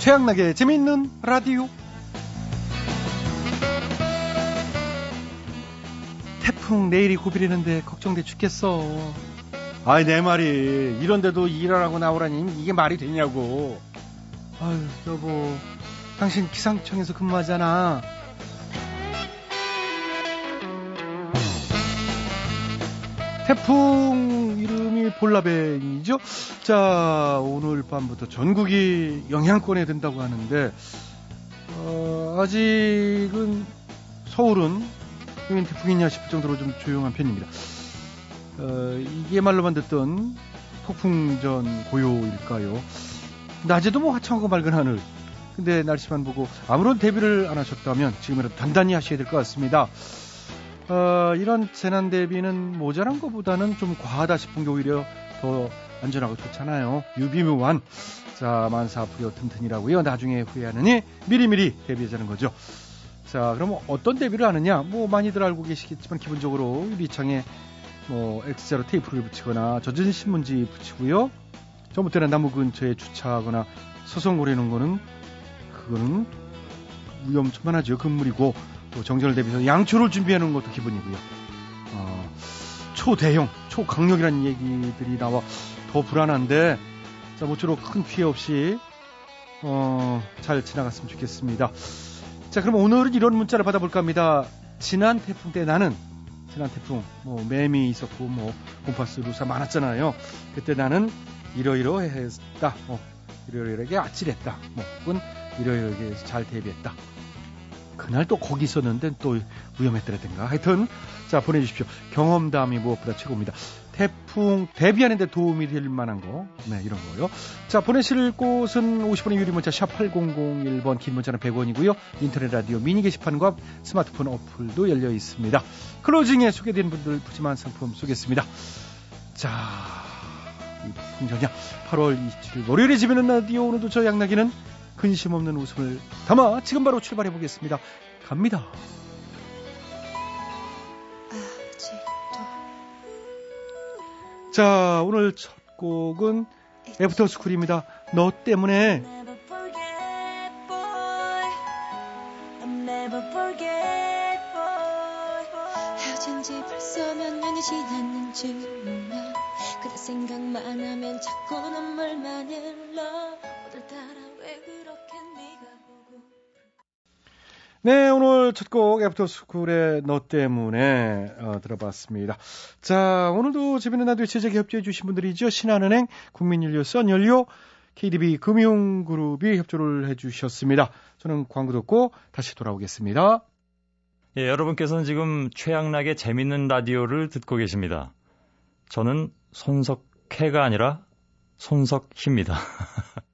최양락의 재미있는 라디오. 태풍 내일이 고비라는데 걱정돼 죽겠어. 아이 내 말이 이런데도 일하라고 나오라니 이게 말이 되냐고. 아유 여보, 당신 기상청에서 근무하잖아. 태풍 이름이 볼라벤이죠. 자, 오늘 밤부터 전국이 영향권에 든다고 하는데, 어, 아직은 서울은 용인 태풍이냐 싶을 정도로 좀 조용한 편입니다. 어, 이게 말로만 듣던 폭풍전 고요일까요? 낮에도 뭐 화창하고 맑은 하늘. 근데 날씨만 보고 아무런 대비를 안 하셨다면 지금이라도 단단히 하셔야 될 것 같습니다. 어, 이런 재난 대비는 모자란 것보다는 좀 과하다 싶은 게 오히려 더 안전하고 좋잖아요. 유비무환. 자, 만사부여 튼튼이라고요. 나중에 후회하느니 미리미리 대비하자는 거죠. 자, 그럼 어떤 대비를 하느냐? 뭐 많이들 알고 계시겠지만 기본적으로 유리창에 뭐 X자로 테이프를 붙이거나 젖은 신문지 붙이고요. 전부터는 나무 근처에 주차하거나 서성거리는 거는 그거는 위험천만하죠. 금물이고 또 정전을 대비해서 양초를 준비하는 것도 기본이고요. 어, 초대형, 초강력이라는 얘기들이 나와 더 불안한데 자 모쪼록 큰 피해 없이 어, 잘 지나갔으면 좋겠습니다. 자 그럼 오늘은 이런 문자를 받아볼까 합니다. 지난 태풍 때 나는 지난 태풍 뭐 매미 있었고 뭐 곰파스 루사 많았잖아요. 그때 나는 이러이러했다. 뭐 이러이러하게 아찔했다. 뭐 혹은 이러이러하게 잘 대비했다. 그날 또 거기 있었는데 또 위험했더라든가. 하여튼 자 보내주십시오. 경험담이 무엇보다 최고입니다. 태풍 대비하는데 도움이 될 만한 거, 네 이런 거요. 자 보내실 곳은 50원의 유리 문자 샵 #8001번 긴 문자는 100원이고요. 인터넷 라디오 미니 게시판과 스마트폰 어플도 열려 있습니다. 클로징에 소개된 분들 푸짐한 상품 쏘겠습니다. 자. 태풍 전야 8월 27일 월요일에 재밌는 라디오 오늘도 저 양락이는 근심 없는 웃음을 담아 지금 바로 출발해 보겠습니다. 갑니다. 자, 오늘 첫 곡은 애프터 스쿨입니다. 너 때문에 헤어진 지 벌써 몇 년이 지났는지 몰라 그대 생각만 하면 자꾸 눈물만 흘러 네, 오늘 첫 곡 애프터 스쿨의 너 때문에 어, 들어봤습니다. 자, 오늘도 재밌는 라디오 제작에 협조해 주신 분들이죠. 신한은행, 국민연료, 썬연료, KDB 금융그룹이 협조를 해 주셨습니다. 저는 광고 듣고 다시 돌아오겠습니다. 예, 여러분께서는 지금 최양락의 재밌는 라디오를 듣고 계십니다. 저는 손석해가 아니라 손석희입니다.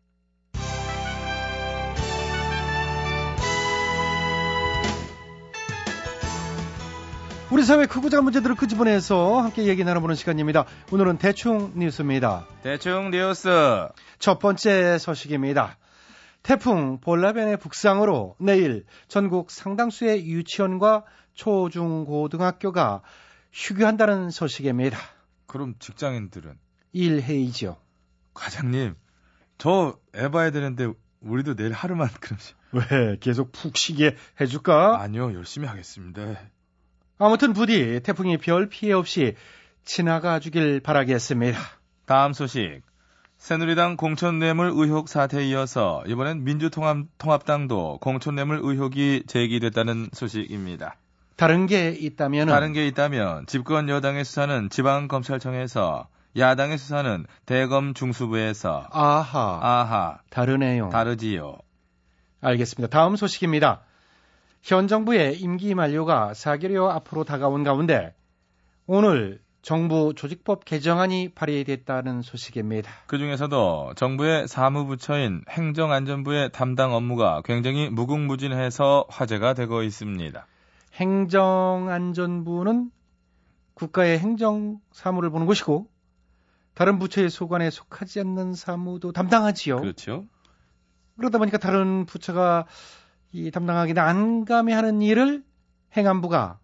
우리 사회 크고 작은 문제들을 끄집어내서 함께 얘기 나눠보는 시간입니다. 오늘은 대충 뉴스입니다. 대충 뉴스. 첫 번째 소식입니다. 태풍 볼라벤의 북상으로 내일 전국 상당수의 유치원과 초중고등학교가 휴교한다는 소식입니다. 그럼 직장인들은 일회이죠. 과장님, 저애 봐야 되는데 우리도 내일 하루만 그러시. 왜 계속 푹 쉬게 해줄까? 아니요, 열심히 하겠습니다. 아무튼 부디 태풍이 별 피해 없이 지나가 주길 바라겠습니다. 다음 소식. 새누리당 공천뇌물 의혹 사태에 이어서 이번엔 민주통합당도 공천뇌물 의혹이 제기됐다는 소식입니다. 다른 게 있다면 다른 게 있다면 집권 여당의 수사는 지방검찰청에서 야당의 수사는 대검 중수부에서 아하 아하 다르네요. 다르지요. 알겠습니다. 다음 소식입니다. 현 정부의 임기 만료가 4개월 앞으로 다가온 가운데 오늘 정부 조직법 개정안이 발의됐다는 소식입니다. 그 중에서도 정부의 사무부처인 행정안전부의 담당 업무가 굉장히 무궁무진해서 화제가 되고 있습니다. 행정안전부는 국가의 행정 사무를 보는 곳이고 다른 부처의 소관에 속하지 않는 사무도 담당하지요. 그렇죠. 그러다 보니까 다른 부처가 이 담당하기 난감해하는 일을 행안부가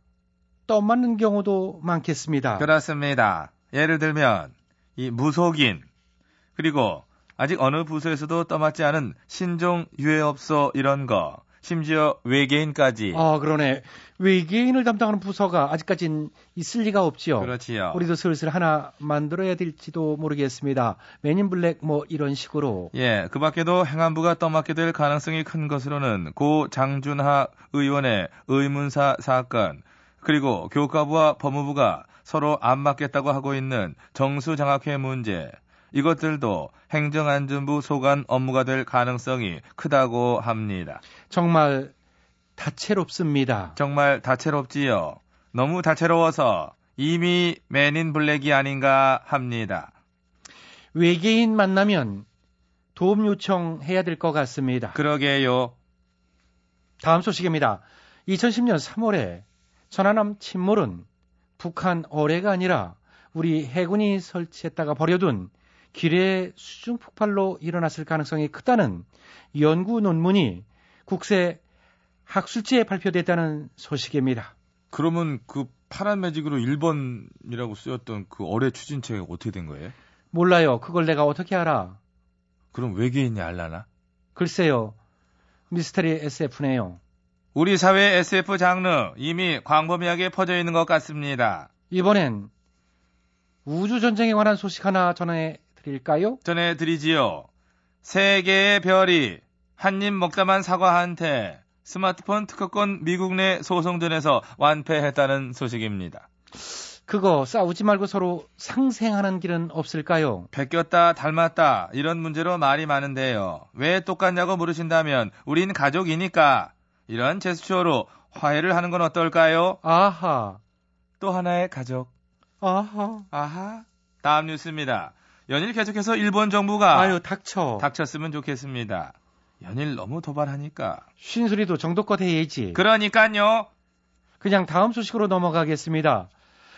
떠맡는 경우도 많겠습니다. 그렇습니다. 예를 들면 이 무속인 그리고 아직 어느 부서에서도 떠맡지 않은 신종 유해업소 이런 거. 심지어 외계인까지. 아, 그러네. 외계인을 담당하는 부서가 아직까진 있을 리가 없지요. 그렇지요. 우리도 슬슬 하나 만들어야 될지도 모르겠습니다. 맨인 블랙 뭐 이런 식으로. 예, 그 밖에도 행안부가 떠맡게 될 가능성이 큰 것으로는 고 장준하 의원의 의문사 사건, 그리고 교과부와 법무부가 서로 안 맞겠다고 하고 있는 정수장학회 문제, 이것들도 행정안전부 소관 업무가 될 가능성이 크다고 합니다. 정말 다채롭습니다. 정말 다채롭지요. 너무 다채로워서 이미 맨인 블랙이 아닌가 합니다. 외계인 만나면 도움 요청해야 될 것 같습니다. 그러게요. 다음 소식입니다. 2010년 3월에 천안함 침몰은 북한 어뢰가 아니라 우리 해군이 설치했다가 버려둔 기뢰 수중 폭발로 일어났을 가능성이 크다는 연구 논문이 국세 학술지에 발표됐다는 소식입니다. 그러면 그 파란 매직으로 1번이라고 쓰였던 그 어뢰 추진체가 어떻게 된 거예요? 몰라요. 그걸 내가 어떻게 알아? 그럼 외계인이 알라나? 글쎄요. 미스터리 SF네요. 우리 사회 SF 장르 이미 광범위하게 퍼져 있는 것 같습니다. 이번엔 우주 전쟁에 관한 소식 하나 전해 드릴까요? 전해드리지요. 세 개의 별이 한 입 먹다만 사과한테 스마트폰 특허권 미국 내 소송전에서 완패했다는 소식입니다. 그거 싸우지 말고 서로 상생하는 길은 없을까요? 베꼈다 닮았다 이런 문제로 말이 많은데요. 왜 똑같냐고 물으신다면 우린 가족이니까 이런 제스처로 화해를 하는 건 어떨까요? 아하, 또 하나의 가족. 아하. 아하. 다음 뉴스입니다. 연일 계속해서 일본 정부가 아유, 닥쳐. 닥쳤으면 좋겠습니다. 연일 너무 도발하니까. 쉰소리도 정도껏 해야지. 그러니까요. 그냥 다음 소식으로 넘어가겠습니다.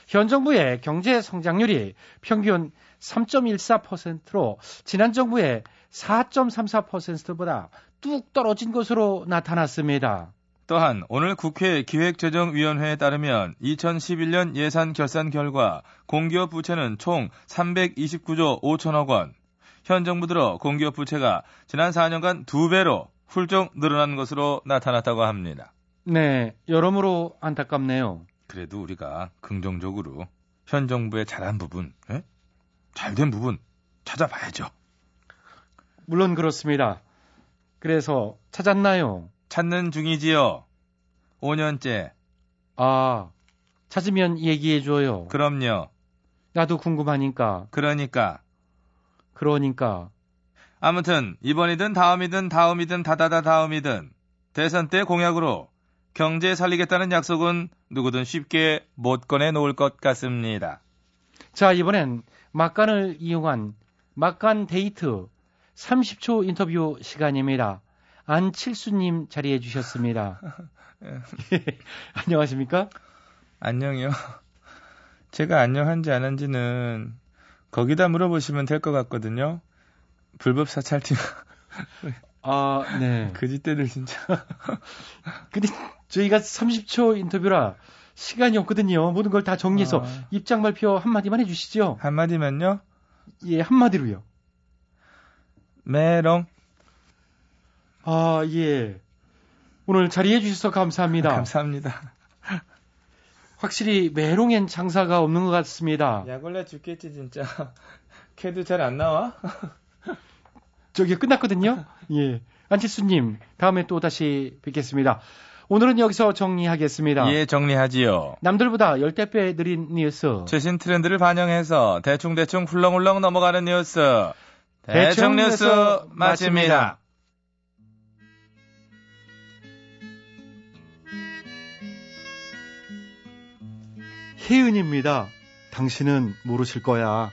현 정부의 경제 성장률이 평균 3.14%로 지난 정부의 4.34%보다 뚝 떨어진 것으로 나타났습니다. 또한 오늘 국회 기획재정위원회에 따르면 2011년 예산 결산 결과 공기업 부채는 총 329조 5천억 원. 현 정부 들어 공기업 부채가 지난 4년간 두 배로 훌쩍 늘어난 것으로 나타났다고 합니다. 네, 여러모로 안타깝네요. 그래도 우리가 긍정적으로 현 정부의 잘한 부분, 예? 잘된 부분 찾아봐야죠. 물론 그렇습니다. 그래서 찾았나요? 찾는 중이지요. 5년째. 아, 찾으면 얘기해줘요. 그럼요. 나도 궁금하니까. 그러니까. 그러니까. 아무튼 이번이든 다음이든 다음이든 다다다 다음이든 대선 때 공약으로 경제 살리겠다는 약속은 누구든 쉽게 못 꺼내 놓을 것 같습니다. 자, 이번엔 막간을 이용한 막간 데이트 30초 인터뷰 시간입니다. 안칠수님 자리해 주셨습니다. 안녕하십니까? 안녕이요. 제가 안녕한지 안 한지는 거기다 물어보시면 될 것 같거든요. 불법 사찰팀. 아, 네. 그짓대들 진짜. 근데 저희가 30초 인터뷰라 시간이 없거든요. 모든 걸 다 정리해서 아. 입장 발표 한마디만 해주시죠. 한마디면요. 예, 한마디로요. 메롱. 아, 예. 오늘 자리해 주셔서 감사합니다. 감사합니다. 확실히 메롱엔 장사가 없는 것 같습니다. 약올래 죽겠지 진짜. 걔도 잘 안 나와? 저기 끝났거든요. 예. 안치수님, 다음에 또 다시 뵙겠습니다. 오늘은 여기서 정리하겠습니다. 예, 정리하지요. 남들보다 열대 배 느린 뉴스. 최신 트렌드를 반영해서 대충대충 훌렁훌렁 넘어가는 뉴스. 대충 대충 뉴스 뉴스 마칩니다. 혜은입니다. 당신은 모르실 거야.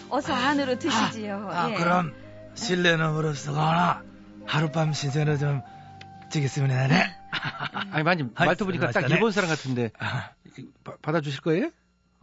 어서 안으로 드시지요. 아, 예. 그럼 실내놈으로 쓰거나 하룻밤 신세로 좀 찍겠습니다. 네. 아니 마님 아이, 말투 보니까 딱. 일본 사람 같은데 바- 받아주실 거예요?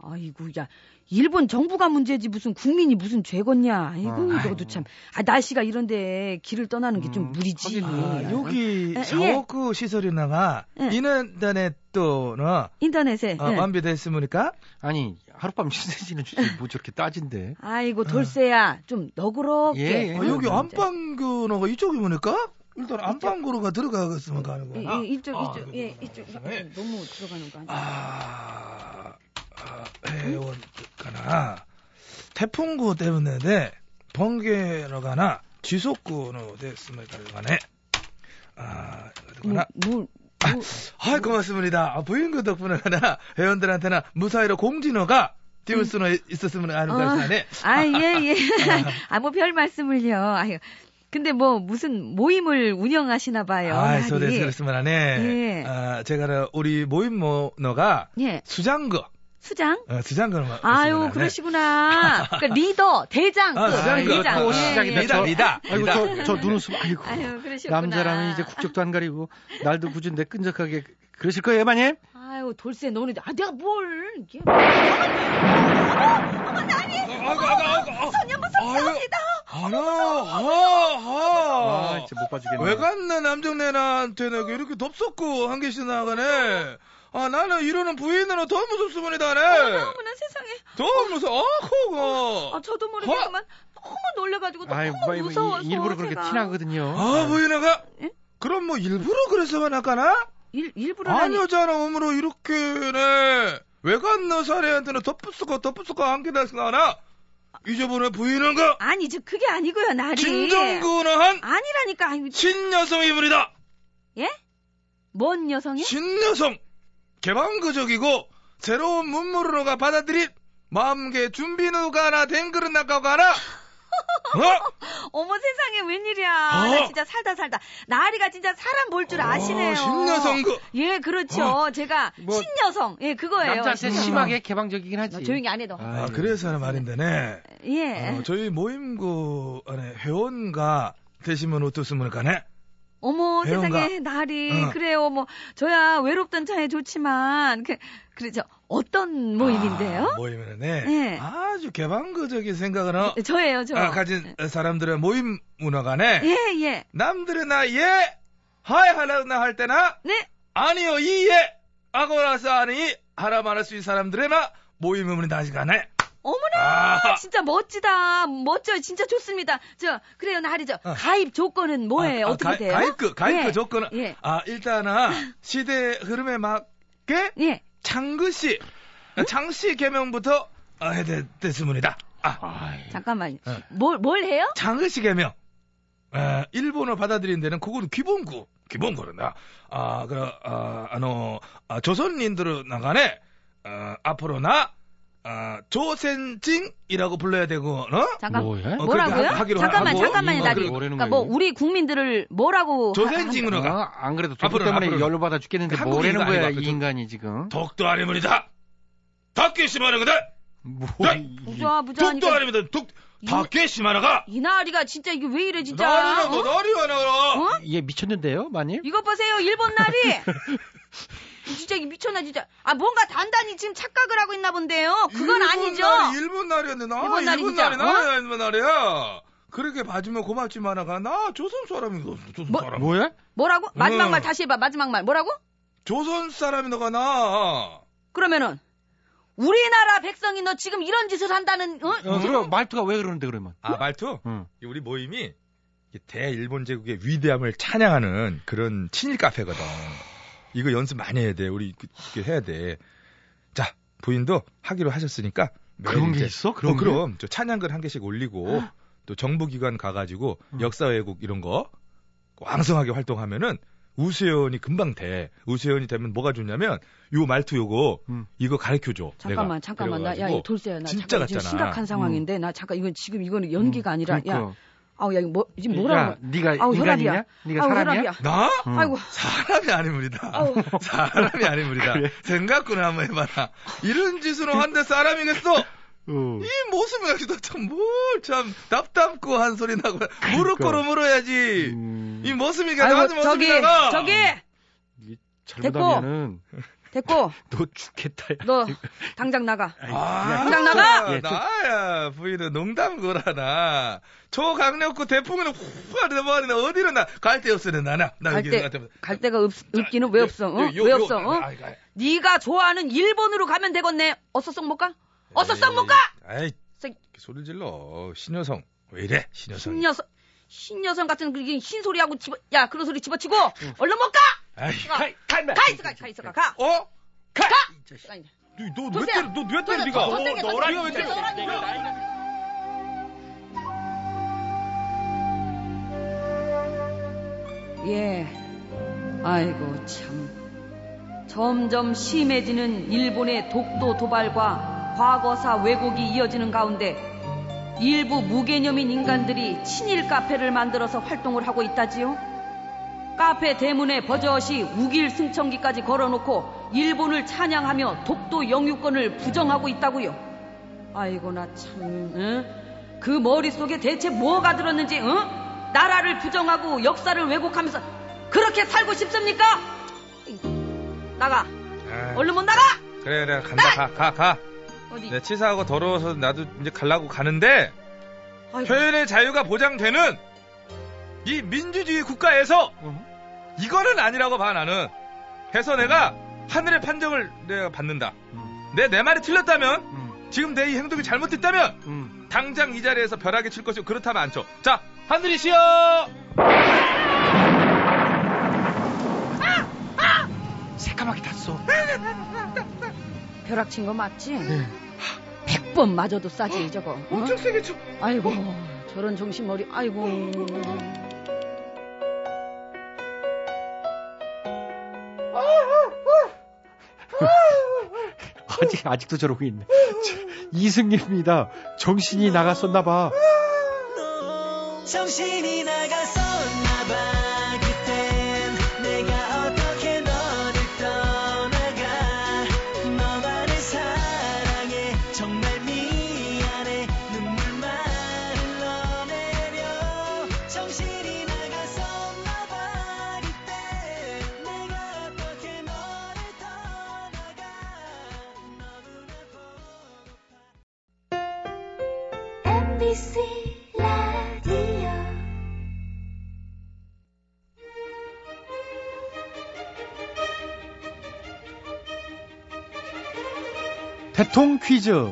아이고 야 일본 정부가 문제지 무슨 국민이 무슨 죄겠냐. 아이고 아, 너도 참. 아, 날씨가 이런데 길을 떠나는 게좀 음, 무리지. 아, 여기 예. 샤워크 시설이나가 예. 인터넷도는 인터넷에. 어, 예. 완비됐습니까? 아니 하룻밤 신세지는 주제 뭐 저렇게 따진데? 아이고 돌쇠야 좀 너그럽게. 예, 예. 아, 여기 응? 안방교노가 이쪽이니까 일단 안방교로가 들어가겠으면 가는 이, 거야. 이, 이쪽 아, 이쪽 예 이쪽 네. 너무 들어가는 거 아니야? 아, 아 가나 태풍구 때문에 번개로 가나 지속구로 가네. 아. 뭐, 뭐, 뭐, 아, 고맙습니다. 아, 부인그 덕분에 가나 회원들한테나 무사히로 공진어가 띄울 수는 있었으면 하는 어. 것이네. 아, 예, 예. 아, 뭐 별 말씀을요. 아유. 근데 뭐 무슨 모임을 운영하시나 봐요. 아, 날이. 소대 그렇으면 하네. 예. 아, 제가 우리 모임 모너가 예. 수장거, 수장? 어, 수장거를 아유, 그러시구나. 그러니까 리더, 대장, 아, 그, 수장, 리장. 또 예, 시작이다. 예. 리다, 저- 리다. 아이고 저, 저 눈웃음 아이고 아유, 그러셨구나. 남자라면 이제 국적도 안 가리고 날도 굳은데 끈적하게 그러실 거예요, 마님? 아유, 돌쇠 너는 아 내가 뭘 이게 손님 무섭습니다. 하나, 하, 아, 하. 진짜 못 봐주겠네. 왜 갔나 남정네한테는 이렇게 덥석고 한 개씩 나가네. 아 나는 이러는 부인으로 더 무섭습니다네. 어머나 세상에. 더 무서워. 아, 그거. 아, 저도 모르게 허! 그만 너무 놀래가지고 너무 뭐, 뭐, 무서워서 이- 일부러 그렇게 제가. 티나거든요. 아 부인아가. 예? 그럼 뭐 일부러 그래서만 할까나? 일, 일부러라니. 아니잖아 어머로 이렇게네. 왜 갔나 사례한테는 덮부수고 한 개다씩 하나? 잊어보내 부인은가? 아니, 저 그게 아니고요, 날이. 진정근한 아니라니까. 아니, 신여성 이분이다. 예? 뭔 여성이? 신여성 개방구적이고 새로운 문물로가 받아들인 마음계 준비누가나 댕그릇 나가가나 어? 어머 세상에 웬일이야. 어. 나 진짜 살다 살다. 나리가 진짜 사람 볼 줄 아시네요. 어, 신여성 그 예, 그렇죠. 제가 뭐, 신여성. 예, 그거예요. 남자한테. 심하게 개방적이긴 하지. 나 조용히 안 해도. 아, 그래서 하는 말인데네 예. 어, 저희 모임구 안에 회원가 되시면 어떻습니까 네 어머 회원가. 세상에 날이 어. 그래요. 뭐 저야 외롭던 차에 좋지만 그 그렇죠. 어떤 모임인데요? 아, 모임에는 예. 아주 개방구적인 생각을 어, 저예요, 저. 아, 가진 사람들의 모임 문화가네 예, 예. 남들은 나예 하이 하나 할 때나 네. 아니요 이예 하고 나서 아니 하라 말할 수 있는 사람들에나 모임 문이 다시 가네 어머나 아. 진짜 멋지다 멋져요 진짜 좋습니다 저 그래요 나리죠 어. 가입 조건은 뭐예요 아, 아, 어떻게 가- 돼요 가입그 가입그 예. 조건은 예. 아 일단은 시대 흐름에 맞게 예 창그씨 장씨 개명부터 어, 해야 되- 됐습니다. 아 잠깐만 어. 뭘뭘 해요 장그씨 개명 에, 일본어 받아들인 데는 그거는 기본구 기본구란다. 아 그래 아 아노 아, 조선인들은 나가네 어, 앞으로 나 아, 조센징이라고 불러야 되고 어? 잠깐 뭐야? 어, 뭐라고요 그렇게 하- 잠깐만 하고, 잠깐만요 어, 나리 그리고 뭐라는 그러니까 뭐? 우리 국민들을 뭐라고 조센징으로 어, 가안 그래도 앞으로는, 때문에 앞으로는. 열로 받아 죽겠는데 한국인이 뭐라는 거야 아니고 이 좀- 인간이 지금? 닭게 심하는 거다. 뭐, 네. 이- 부자 부자 독도 아닙니다. 독 닭게 심하나가. 이 나리가 진짜 이게 왜 이래 진짜 나리가 뭐 어? 나리가 나라. 어? 얘 미쳤는데요, 마님? 이것 보세요 일본 나리 진짜 이게 미쳤나 진짜 아 뭔가 단단히 지금 착각을 하고 있나 본데요 그건 일본 아니죠 날이 일본 날이었는데 나 일본 일본, 날이 진짜, 날이 나야 일본 날이야. 그렇게 봐주면 고맙지만아가 나 조선 사람이 너 조선 뭐- 사람. 뭐야? 뭐라고 마지막 어. 말 다시 해봐 마지막 말 뭐라고 조선 사람이 너가 나. 그러면은 우리나라 백성이 너 지금 이런 짓을 한다는 어? 어, 그럼 말투가 왜 그러는데 그러면? 아 말투? 응. 우리 모임이 대일본 제국의 위대함을 찬양하는 그런 친일 카페거든. 이거 연습 많이 해야 돼. 우리 그렇게 해야 돼. 자 부인도 하기로 하셨으니까 그런 게 있어? 그런 어, 게? 그럼 저 찬양글 한 개씩 올리고 또 정부기관 가가지고 음. 역사 왜곡 이런 거 왕성하게 활동하면은 우수회원이 금방 돼. 우수회원이 되면 뭐가 좋냐면 요 말투 요거 음. 이거 가르쳐줘. 잠깐만 내가. 잠깐만 나야 그래가지고 이 돌쇠야 나 진짜 잠깐 지금 같잖아. 심각한 상황인데 나 잠깐 이건 지금 이거는 연기가 아니라 야 그러니까. 아우 야 이거 뭐 지금 뭐라고 야, 네가 아우, 인간이냐? 혈압이야. 네가 아우 사람이야? 혈압이야 나? 음. 아이고 사람이 아닙니다. 아우. 사람이 아닙니다. 그래? 생각구나 한번 해봐라. 이런 짓으로 한데 사람이겠어? 어. 이 모습을 가지고 참뭘참 답답고 한 소리 나고 무릎 그러니까. 꿇어 물어야지. 음. 이 모습이가 아이고 나한테 저기 모습이잖아. 저기 잘못하면은 됐고 너 죽겠다. 야. 너 당장 나가 아, 당장 나가! 예, 좀- 나야 부인은 농담 거라나. 초강력구 대풍은 훅 넘어가는데 어디로 나 갈 데 없으네 나나. 나 갈 데 갈 데가 없, 없기는 왜 없어 어? 요, 왜 요, 없어 어? 네가 좋아하는 일본으로 가면 되겠네 어서 썩 못 가? 어서 썩 못 가? 아이, 썩- 소리 질러. 신여성. 왜 이래? 신여성. 신여성 신여성 같은 그 신소리하고 집어 야 그런 소리 집어치고 얼른 못 가! 아이, 가, 가 있어 가, 가 있어 가 가! 어? 가! 너왜 도세야. 때려? 너왜 때려? 더, 네가? 더 세게, 더 네가 세게, 왜더 때려? 세게. 예. 아이고 참. 점점 심해지는 일본의 독도 도발과 과거사 왜곡이 이어지는 가운데 일부 무개념인 인간들이 친일 카페를 만들어서 활동을 하고 있다지요. 카페 대문에 버젓이 우길 승천기까지 걸어놓고 일본을 찬양하며 독도 영유권을 부정하고 있다고요. 아이고 나 참, 응? 그 머릿속에 대체 뭐가 들었는지, 응? 나라를 부정하고 역사를 왜곡하면서 그렇게 살고 싶습니까? 나가, 아, 얼른 못 나가! 그래, 내가 간다. 가, 가, 가. 어디? 내 치사하고 더러워서 나도 이제 갈라고 가는데 아이고, 표현의 자유가 보장되는 이 민주주의 국가에서 이거는 아니라고 봐 나는. 해서 내가 하늘의 판정을 내가 받는다. 음. 내내 말이 틀렸다면 음. 지금 내 이 행동이 잘못됐다면 음. 당장 이 자리에서 벼락에 칠 것이고 그렇다면 안 쳐. 자 하늘이 쉬어. 새까맣게 탔어. 벼락 친 거 맞지? 네. 백번 맞아도 싸지 저거. 어? 엄청 세게 쳐. 아이고 저런 정신머리. 아이고. 아직 아직도 저러고 있네. 이승기입니다. 정신이 나갔었나 봐. 정신이 나갔었나 대통 퀴즈.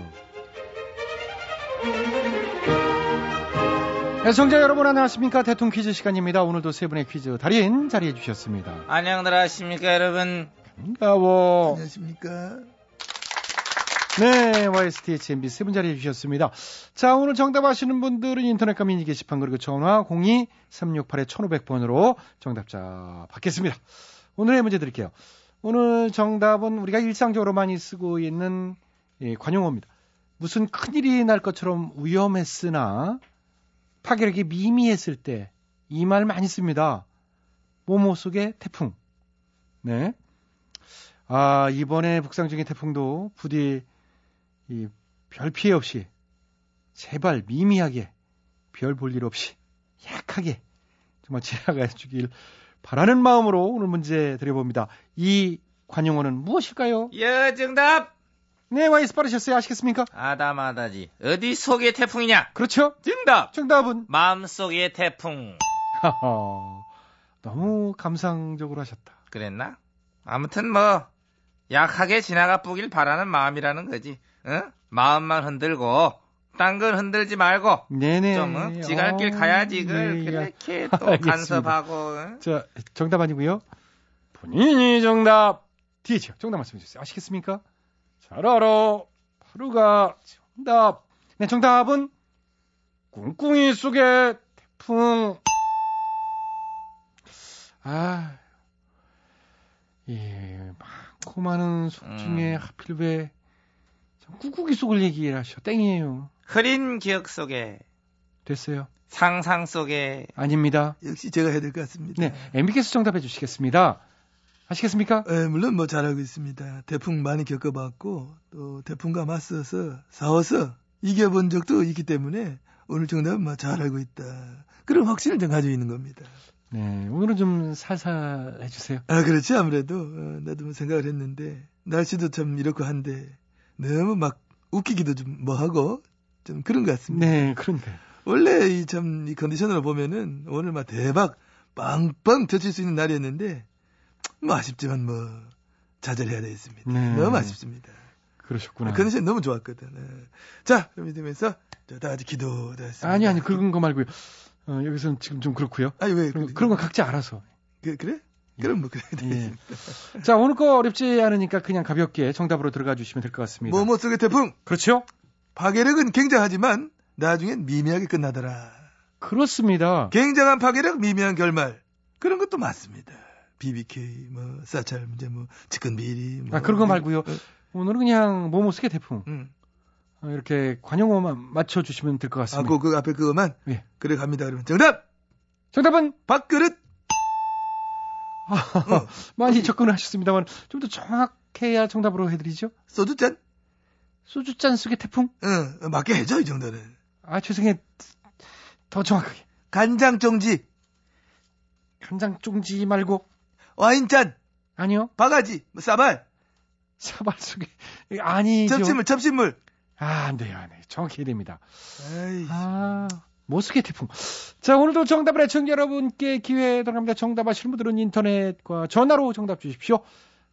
애청자 여러분 안녕하십니까 대통 퀴즈 시간입니다. 오늘도 세 분의 퀴즈 달인 자리해 주셨습니다. 안녕들 하십니까 여러분 반가워. 안녕하십니까. 네, YSTHMB 세 분 자리해 주셨습니다. 자, 오늘 정답 아시는 분들은 인터넷과 미니 게시판 그리고 전화 02-368-1500번으로 정답자 받겠습니다. 오늘의 문제 드릴게요. 오늘 정답은 우리가 일상적으로 많이 쓰고 있는 예, 관용어입니다. 무슨 큰일이 날 것처럼 위험했으나 파괴력이 미미했을 때 이 말 많이 씁니다. 모모 속의 태풍. 네. 아, 이번에 북상 중인 태풍도 부디 이 별 피해 없이 제발 미미하게 별 볼 일 없이 약하게 정말 지나가 주길 바라는 마음으로 오늘 문제 드려봅니다. 이 관용어는 무엇일까요? 예 정답 네, 와이스 빠르셨어요. 아시겠습니까? 아다마다지 어디 속의 태풍이냐 그렇죠? 정답 정답은 마음속의 태풍 하하, 너무 감상적으로 하셨다. 그랬나? 아무튼 뭐 약하게 지나가 보길 바라는 마음이라는 거지 응? 마음만 흔들고 딴건 흔들지 말고 네네. 좀 응? 지갈 길 어, 가야지 그걸 네, 야. 그렇게 또 알겠습니다. 간섭하고 응? 자, 정답 아니고요. 본인이 정답. 뒤에죠. 정답 말씀해 주세요. 아시겠습니까? 잘 알아. 바로가 정답. 네, 정답은 꿍꿍이 속에 태풍. 아, 예, 많고 많은 속 중에 음. 하필 왜 꾹꾹이 속을 얘기하셔. 땡이에요. 흐린 기억 속에 됐어요. 상상 속에 아닙니다. 역시 제가 해야 될 것 같습니다. 네, MB께서 정답해 주시겠습니다. 아시겠습니까? 예, 물론 뭐 잘하고 있습니다. 태풍 많이 겪어봤고 또 태풍과 맞서서 싸워서 이겨본 적도 있기 때문에 오늘 정답은 뭐 잘 알고 있다. 그런 확신을 좀 가지고 있는 겁니다. 네, 오늘은 좀 살살 해주세요. 아 그렇지 아무래도 어, 나도 뭐 생각을 했는데 날씨도 참 이렇고 한데 너무 막 웃기기도 좀 뭐하고 좀 그런 것 같습니다. 네, 그러니까요. 원래 이참이 컨디션으로 보면은 오늘 막 대박 빵빵 터칠 수 있는 날이었는데 뭐 아쉽지만 뭐 좌절해야 되겠습니다. 네. 너무 아쉽습니다. 그러셨구나. 컨디션 너무 좋았거든. 예. 자, 그럼 자, 다 같이 기도하겠습니다. 아니, 아니, 그런 거 말고요. 어, 여기서는 지금 좀 그렇고요. 아니 왜 그런, 그, 그런 건 각자 알아서. 그, 그래? 그럼 뭐 그래. 예. 자, 오늘 거 어렵지 않으니까 그냥 가볍게 정답으로 들어가 주시면 될 것 같습니다. 뭐뭐 속의 태풍 그렇죠? 파괴력은 굉장하지만 나중엔 미미하게 끝나더라. 그렇습니다. 굉장한 파괴력, 미미한 결말. 그런 것도 맞습니다. BBK, 뭐, 사찰 문제, 뭐, 측근 비리. 뭐. 아, 그런 거 말고요. 어, 오늘은 그냥 모모스케 태풍. 음. 어, 이렇게 관용어만 맞춰주시면 될것 아, 같습니다. 그, 그 앞에 그거만? 예. 그래 갑니다. 그러면 정답! 정답은 밥그릇! 많이 접근하셨습니다만 좀 더 정확해야 정답으로 해드리죠. 소주잔? 소주잔 속의 태풍? 응, 어, 맞게 해줘, 이 정도는. 아, 죄송해. 더 정확하게. 간장종지, 간장 쫑지 말고. 와인잔, 아니요. 바가지, 뭐, 싸발, 사발 속에. 아니죠. 접시물, 접시물. 아, 안 돼요, 안 돼요. 정확히 됩니다. 아이, 아, 모스케 태풍. 자, 오늘도 정답을 애청 여러분께 기회 들어갑니다. 정답 아시는 분들은 인터넷과 전화로 정답 주십시오.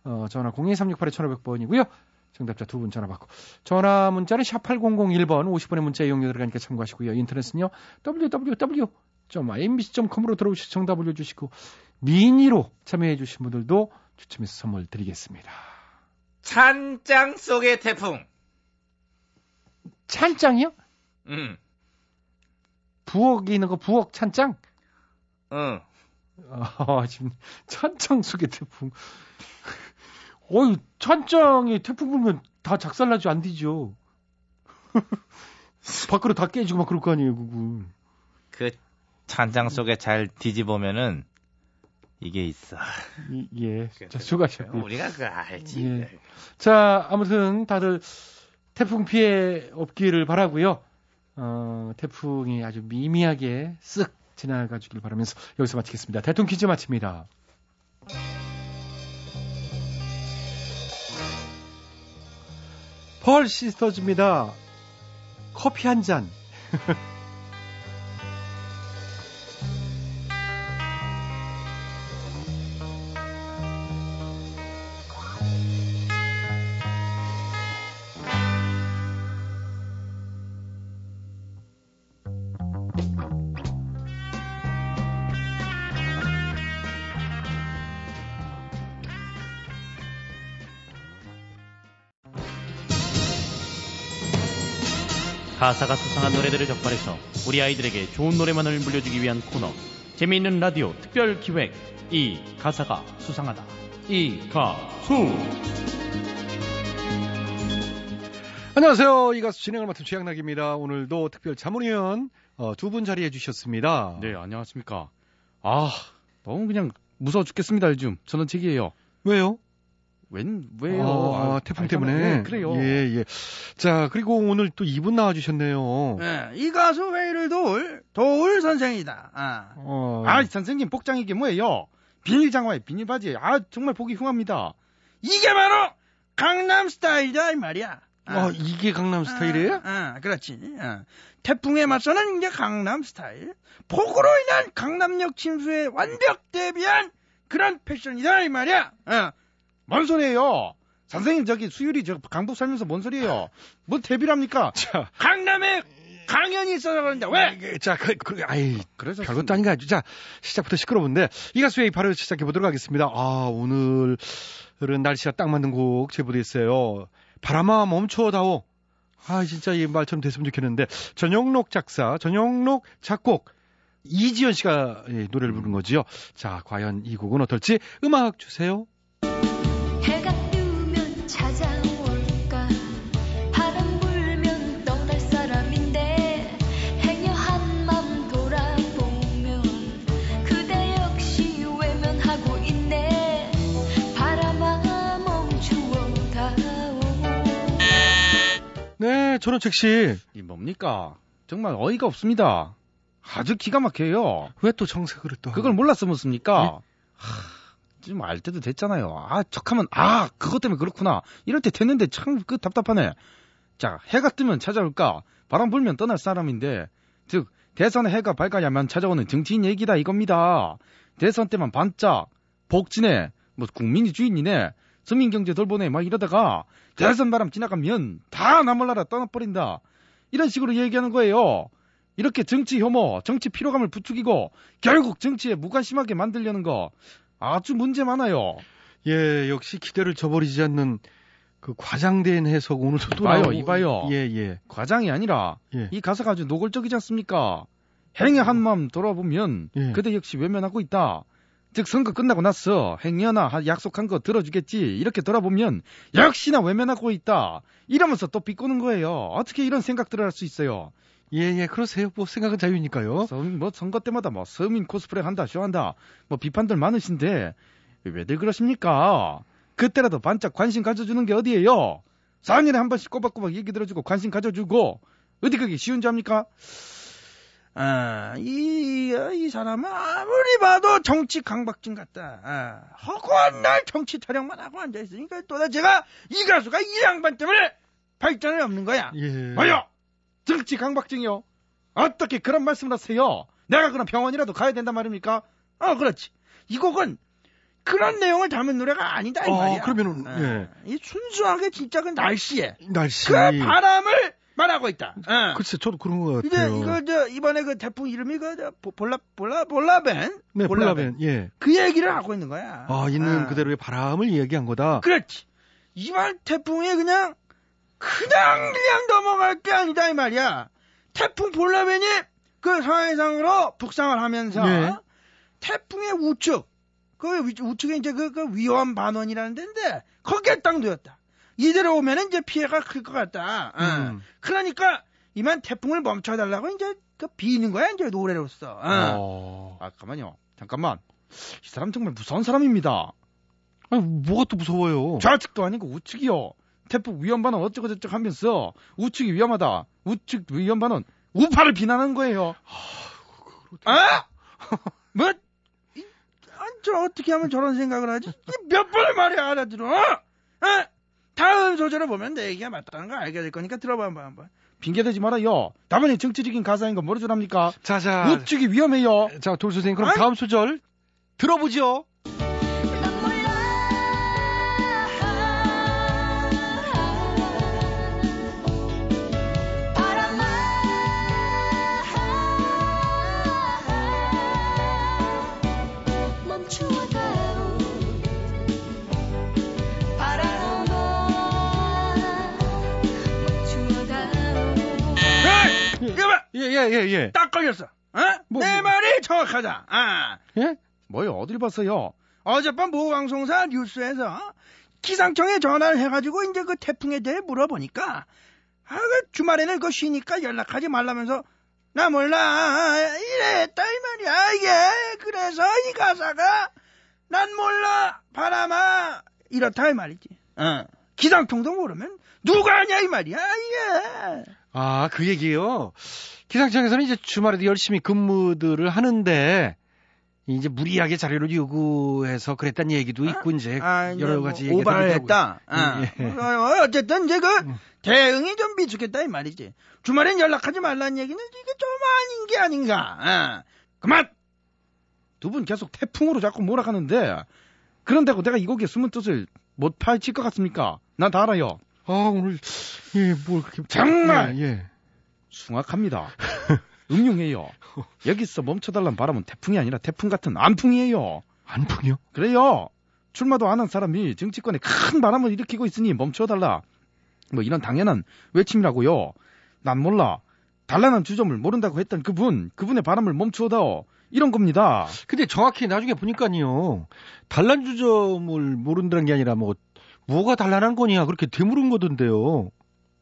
어, 전화 02368-1500번이고요. 정답자 두 분 전화 받고. 전화 문자는 샵8001번 50번의 문자 이용료 들어가니까 참고하시고요. 인터넷은요. www.mbc.com으로 들어오셔서 정답 올려주시고 미니로 참여해 주신 분들도 추첨해서 선물 드리겠습니다. 찬장 속의 태풍. 찬장이요? 응, 부엌에 있는 거 부엌 찬장? 응. 아, 지금 찬장 속의 태풍. 어이, 찬장에 태풍 불면 다 작살나지 안 되죠. 밖으로 다 깨지고 막 그럴 거 아니에요, 그거. 그 찬장 속에 잘 뒤집으면은 이게 있어. 이- 예. 자, 수고하셨고요. 우리가 그 알지. 예. 자, 아무튼 다들 태풍 피해 없기를 바라고요. 어, 태풍이 아주 미미하게 쓱 지나가 주길 바라면서 여기서 마치겠습니다. 대통령 퀴즈 마칩니다. 펄 시스터즈입니다. 커피 한 잔. 가사가 수상한 노래들을 적발해서 우리 아이들에게 좋은 노래만을 물려주기 위한 코너 재미있는 라디오 특별 기획 이 가사가 수상하다 이 가수 안녕하세요. 이 가수 진행을 맡은 최양락입니다. 오늘도 특별 자문위원 어, 두 분 자리해 주셨습니다. 네 안녕하십니까 아 너무 그냥 무서워 죽겠습니다 요즘 저는 책이에요 왜요? 웬 왜요 아, 아, 태풍 알잖아요. 때문에. 네, 그래요 예, 예. 자, 그리고 오늘 또 이분 나와 주셨네요. 예, 이 가수 회의를 도울 도울 선생이다. 아, 어, 아 선생님 복장 이게 뭐예요 비닐 장화에 비닐 바지에 아 정말 보기 흉합니다 이게 바로 강남 스타일이다 이 말이야. 아, 어, 이게 강남 스타일이에요? 아, 아, 그렇지. 아, 태풍에 맞서는 이게 강남 스타일. 폭우로 인한 강남역 침수에 완벽 대비한 그런 패션이다 이 말이야. 아, 뭔 소리예요 선생님 저기 수율이 저 강북 살면서 뭔 소리예요 뭐 데뷔랍니까 자, 강남에 강연이 있어서 그런데 왜? 이게, 자, 그, 그, 아이, 그래서 별것도 아닌 거 아주. 자, 시작부터 시끄러운데, 이 가수의 바로 시작해 보도록 하겠습니다. 아, 오늘은 날씨가 딱 맞는 곡 제보됐어요. 바람아 멈춰다오. 아, 진짜 이 말처럼 됐으면 좋겠는데 전영록 작사, 전영록 작곡 이지연 씨가 예, 노래를 부른 거지요. 자, 과연 이 곡은 어떨지 음악 주세요. 4,000원 책씩. 이 뭡니까? 정말 어이가 없습니다. 아주 기가 막혀요. 왜 또 정색을 또? 그걸 몰랐으면 씁니까? 네? 예? 하, 지금 알 때도 됐잖아요. 아, 척하면 아, 그것 때문에 그렇구나. 이럴 때 됐는데 참 그 답답하네. 자, 해가 뜨면 찾아올까? 바람 불면 떠날 사람인데, 즉 대선의 해가 밝아야만 찾아오는 정치인 얘기다 이겁니다. 대선 때만 반짝, 복지네, 뭐 국민이 주인이네, 서민경제 돌보네 막 이러다가 대선 바람 지나가면 다 나몰라라 떠나버린다. 이런 식으로 얘기하는 거예요. 이렇게 정치 혐오, 정치 피로감을 부추기고 결국 정치에 무관심하게 만들려는 거 아주 문제 많아요. 예, 역시 기대를 저버리지 않는 그 과장된 해석 오늘도 또 나오고. 이봐요. 예, 예. 과장이 아니라 예. 이 가사가 아주 노골적이지 않습니까? 행여 한마음 돌아보면 예. 그대 역시 외면하고 있다. 즉 선거 끝나고 나서 행여나 하- 약속한 거 들어주겠지 이렇게 돌아보면 역시나 외면하고 있다. 이러면서 또 비꼬는 거예요. 어떻게 이런 생각들을 할 수 있어요? 예, 예, 그러세요. 뭐 생각은 자유니까요. 서민 뭐 선거 때마다 뭐 서민 코스프레 한다, 쇼한다, 뭐 비판들 많으신데 왜들 그러십니까? 그때라도 반짝 관심 가져주는 게 어디예요? 4년에 한 번씩 꼬박꼬박 얘기 들어주고 관심 가져주고 어디 그게 쉬운 죄입니까? 아, 이, 이 사람은 아무리 봐도 정치 강박증 같다. 아, 허구한 날 정치 타령만 하고 앉아있으니까 도대체가 이 가수가 이 양반 때문에 발전이 없는 거야. 예. 뭐요? 정치 강박증이요? 어떻게 그런 말씀을 하세요? 내가 그럼 병원이라도 가야 된단 말입니까? 어, 그렇지. 이 곡은 그런 내용을 담은 노래가 아니다, 이 어, 말이야. 그러면은, 아, 예. 이 순수하게 진짜 그 날씨에 날씨. 그 바람을 말하고 있다. 어. 글쎄, 저도 그런 것 같아요. 이거 저 이번에 그 태풍 이름이 그 볼라 볼라 볼라벤 네, 볼라벤. 예. 그 얘기를 하고 있는 거야. 아, 있는 아. 그대로의 바람을 이야기한 거다. 그렇지. 이번 태풍이 그냥 그냥 그냥 넘어갈 게 아니다 이 말이야. 태풍 볼라벤이 그 서해상으로 북상을 하면서 네. 태풍의 우측 그 위- 우측에 이제 그, 그 위험 반원이라는 데인데 거기에 딱 놓였다. 이대로 오면은 이제 피해가 클 것 같다. 어. 음. 그러니까 이만 태풍을 멈춰달라고 이제 그 비는 거야 이제 노래로서. 어. 어. 아, 가만요. 잠깐만. 이 사람 정말 무서운 사람입니다. 아니, 뭐가 또 무서워요? 좌측도 아니고 우측이요. 태풍 위험반은 어쩌고저쩌고 하면서 우측이 위험하다. 우측 위험반은 우파를 비난하는 거예요. 아? 뭐? 이, 아, 저 어떻게 하면 저런 생각을 하지? 이몇 번을 말해야 알아들어? 어? 다음 소절을 보면 내 얘기가 맞다는 걸 알게 될 거니까 들어봐 한번 한번. 핑계대지 말아요. 다만이 정치적인 가사인 거 모르 줄 압니까? 자, 자. 우측이 위험해요. 자, 돌 선생님, 그럼 아이. 다음 소절 들어보죠. 예, 예, 예, 예. 딱 걸렸어. 어? 뭐, 내 뭐. 말이 정확하다. 아. 예? 뭐요? 어딜 봤어요? 어젯밤 모 방송사 뉴스에서 기상청에 전화를 해가지고 이제 그 태풍에 대해 물어보니까 아, 그 주말에는 그 쉬니까 연락하지 말라면서 나 몰라 이랬다 이 말이야 이게 그래서 이 가사가 난 몰라 바람아 이렇다 이 말이지 어. 기상청도 모르면 누가 하냐 이 말이야 이게 아, 그 얘기요. 기상청에서는 이제 주말에도 열심히 근무들을 하는데 이제 무리하게 자료를 요구해서 그랬다는 얘기도 있고 이제 아, 여러 뭐 가지 얘기가. 했다. 아. 예. 어, 어쨌든 이제 그 대응이 좀 미숙했다 이 말이지. 주말엔 연락하지 말라는 얘기는 이게 좀 아닌 게 아닌가. 아. 그만! 두 분 계속 태풍으로 자꾸 몰아가는데 그런다고 내가 이 곡의 숨은 뜻을 못 파헤칠 것 같습니까? 난 다 알아요. 아, 오늘 예, 뭘 그렇게 정말! 예, 예. 숭악합니다. 음흉해요. 여기서 멈춰달란 바람은 태풍이 아니라 태풍 같은 안풍이에요. 안풍이요? 그래요. 출마도 안 한 사람이 정치권에 큰 바람을 일으키고 있으니 멈춰달라. 뭐 이런 당연한 외침이라고요. 난 몰라. 단란한 주점을 모른다고 했던 그분, 그분의 바람을 멈추어다오. 이런 겁니다. 근데 정확히 나중에 보니까요. 단란 주점을 모른다는 게 아니라 뭐 뭐가 단란한 거냐 그렇게 되물은 거던데요.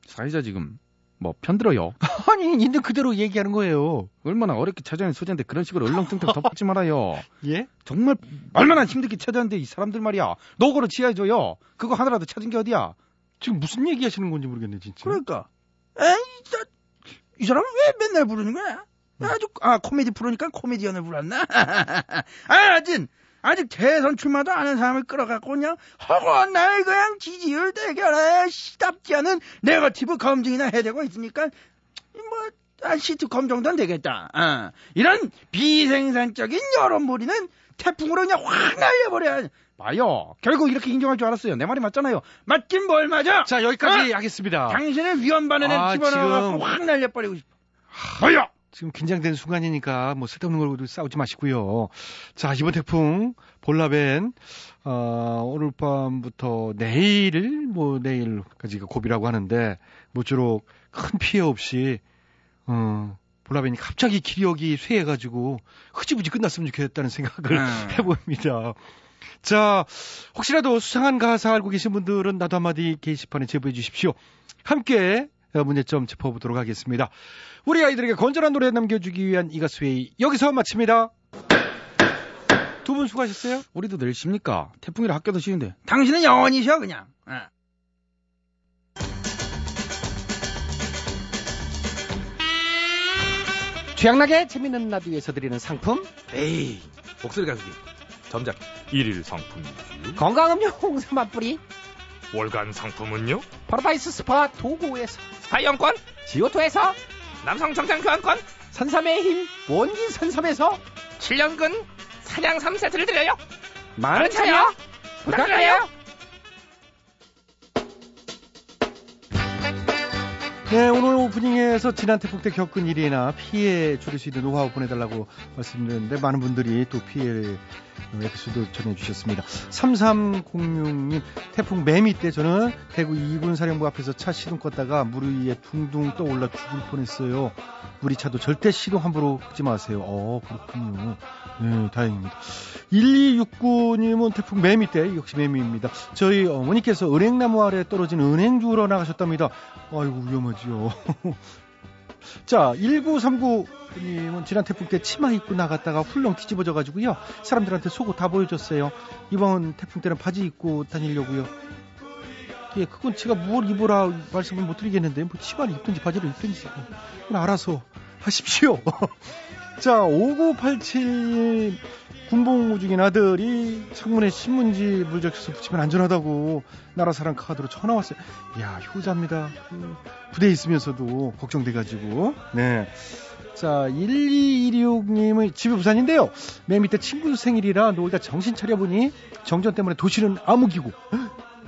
사회자 지금 뭐 편들어요. 아니 있는 그대로 얘기하는 거예요. 얼마나 어렵게 찾아낸 소재인데 그런 식으로 얼렁뚱땅 덮지 말아요. 예? 정말 얼마나 힘들게 찾아냈는데 이 사람들 말이야. 노고로 치해줘요. 그거 하나라도 찾은 게 어디야? 지금 무슨 얘기 하시는 건지 모르겠네 진짜. 그러니까 에이 나, 이 사람은 왜 맨날 부르는 거야? 아주 아 코미디 프로니까 코미디언을 불렀나? 아 아직 아직 대선 출마도 안 한 사람을 끌어갖고 그냥 허구한 날 그냥 지지율 대결에 시답지 않은 네거티브 검증이나 해대고 있으니까 뭐한 시트콤 정도는 되겠다. 아, 이런 비생산적인 여론몰이는 태풍으로 그냥 확 날려버려. 봐요. 결국 이렇게 인정할 줄 알았어요. 내 말이 맞잖아요. 맞긴 뭘 맞아? 자 여기까지 어? 하겠습니다. 당신의 위험 반응에 아, 집어넣어갖고 지금- 확 날려버리고 싶어. 뭐야? 지금 긴장된 순간이니까 뭐 쓸데없는 걸로 싸우지 마시고요. 자 이번 태풍 볼라벤 어, 오늘 밤부터 내일 뭐 내일까지가 고비라고 하는데 모쪼록 큰 피해 없이 어, 볼라벤이 갑자기 기력이 쇠해가지고 흐지부지 끝났으면 좋겠다는 생각을 음. 해봅니다. 자, 혹시라도 수상한 가사 알고 계신 분들은 나도 한마디 게시판에 제보해 주십시오. 함께 어, 문제점 짚어보도록 하겠습니다. 우리 아이들에게 건전한 노래 남겨주기 위한 이 가수회의 여기서 마칩니다. 두 분 수고하셨어요. 우리도 내일 쉽니까? 태풍이라 학교도 쉬는데. 당신은 영원히 쉬어 그냥. 어. 취향나게 재밌는 라디오에서 드리는 상품 에이, 목소리 가격이 점작. 일일 상품이지. 건강음료 홍삼 한 뿌리 월간 상품은요? 파라다이스 스파 도고에서 스파 이용권, 지오투에서 남성 정장 교환권, 산삼의 힘 원기 산삼에서 7년근 산양삼 세트를 드려요. 많은 참여 부탁드려요. 네, 오늘 오프닝에서 지난 태풍 때 겪은 일이나 피해 줄일 수 있는 노하우 보내달라고 말씀드렸는데 많은 분들이 또 피해 에피소드 전해주셨습니다. 3306님, 태풍 매미 때 저는 대구 2군 사령부 앞에서 차 시동 껐다가 물 위에 둥둥 떠올라 죽을 뻔했어요. 우리 차도 절대 시동 함부로 끄지 마세요. 어, 그렇군요. 네, 다행입니다. 1269님은 태풍 매미 때 역시 매미입니다. 저희 어머니께서 은행나무 아래 떨어진 은행 주우러 나가셨답니다. 아이고 위험하지요. 자, 1939님은 지난 태풍 때 치마 입고 나갔다가 훌렁 뒤집어져 가지고요. 사람들한테 속옷 다 보여줬어요. 이번 태풍 때는 바지 입고 다니려고요. 예, 그건 제가 뭘 입어라 말씀을 못 드리겠는데 뭐 치마를 입든지 바지를 입든지 그건 알아서 하십시오. 자, 5987 군복무 중인 아들이 창문에 신문지 물적해서 붙이면 안전하다고 나라사랑 카드로 전화 왔어요. 이야, 효자입니다. 그 부대에 있으면서도 걱정돼가지고. 네. 자, 1216님의 집이 부산인데요. 맨 밑에 친구 생일이라 놀다 정신 차려보니 정전 때문에 도시는 암흑이고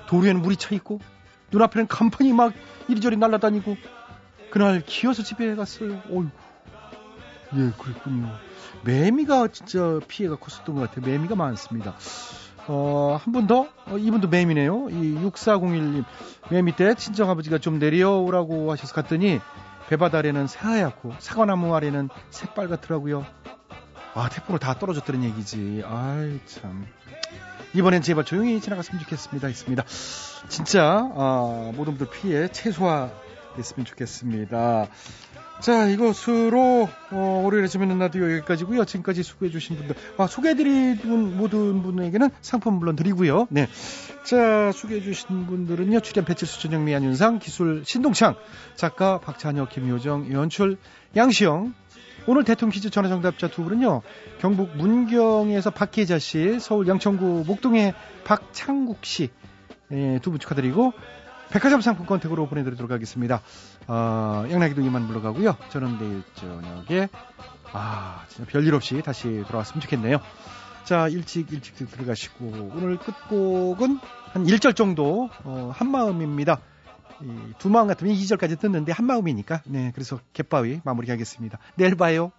도로에는 물이 차 있고 눈앞에는 간판이 막 이리저리 날아다니고 그날 기어서 집에 갔어요. 어이구. 예, 그랬군요. 매미가 진짜 피해가 컸었던 것 같아요. 매미가 많습니다. 어, 한 분 더? 어, 이분도 매미네요. 이 6401님. 매미 때 친정아버지가 좀 내려오라고 하셔서 갔더니 배바다 아래는 새하얗고 사과나무 아래는 새빨갛더라고요. 아, 태풍으로 다 떨어졌다는 얘기지. 아이, 참. 이번엔 제발 조용히 지나갔으면 좋겠습니다. 했습니다. 진짜, 아, 모든 분들 피해 최소화됐으면 좋겠습니다. 자, 이것으로 어, 월요일에 재밌는 라디오 여기까지고요. 지금까지 수고해주신 분들, 아, 소개해드린 모든 분에게는 상품 물론 드리고요. 네, 자, 소개해주신 분들은요. 출연 배칠수 전영미 안윤상, 기술 신동창, 작가 박찬혁, 김효정, 연출 양시영. 오늘 대통령 퀴즈 전화 정답자 두 분은요. 경북 문경에서 박혜자 씨, 서울 양천구 목동의 박창국 씨, 예, 두분 축하드리고 백화점 상품권 택으로 보내드리도록 하겠습니다. 어, 양락이도 이만 물러가고요. 저는 내일 저녁에 아 진짜 별일 없이 다시 돌아왔으면 좋겠네요. 자 일찍 일찍 들어가시고 오늘 끝곡은 한 1절 정도 어, 한마음입니다. 이, 두 마음 같으면 2절까지 듣는데 한마음이니까 네 그래서 갯바위 마무리하겠습니다. 내일 봐요.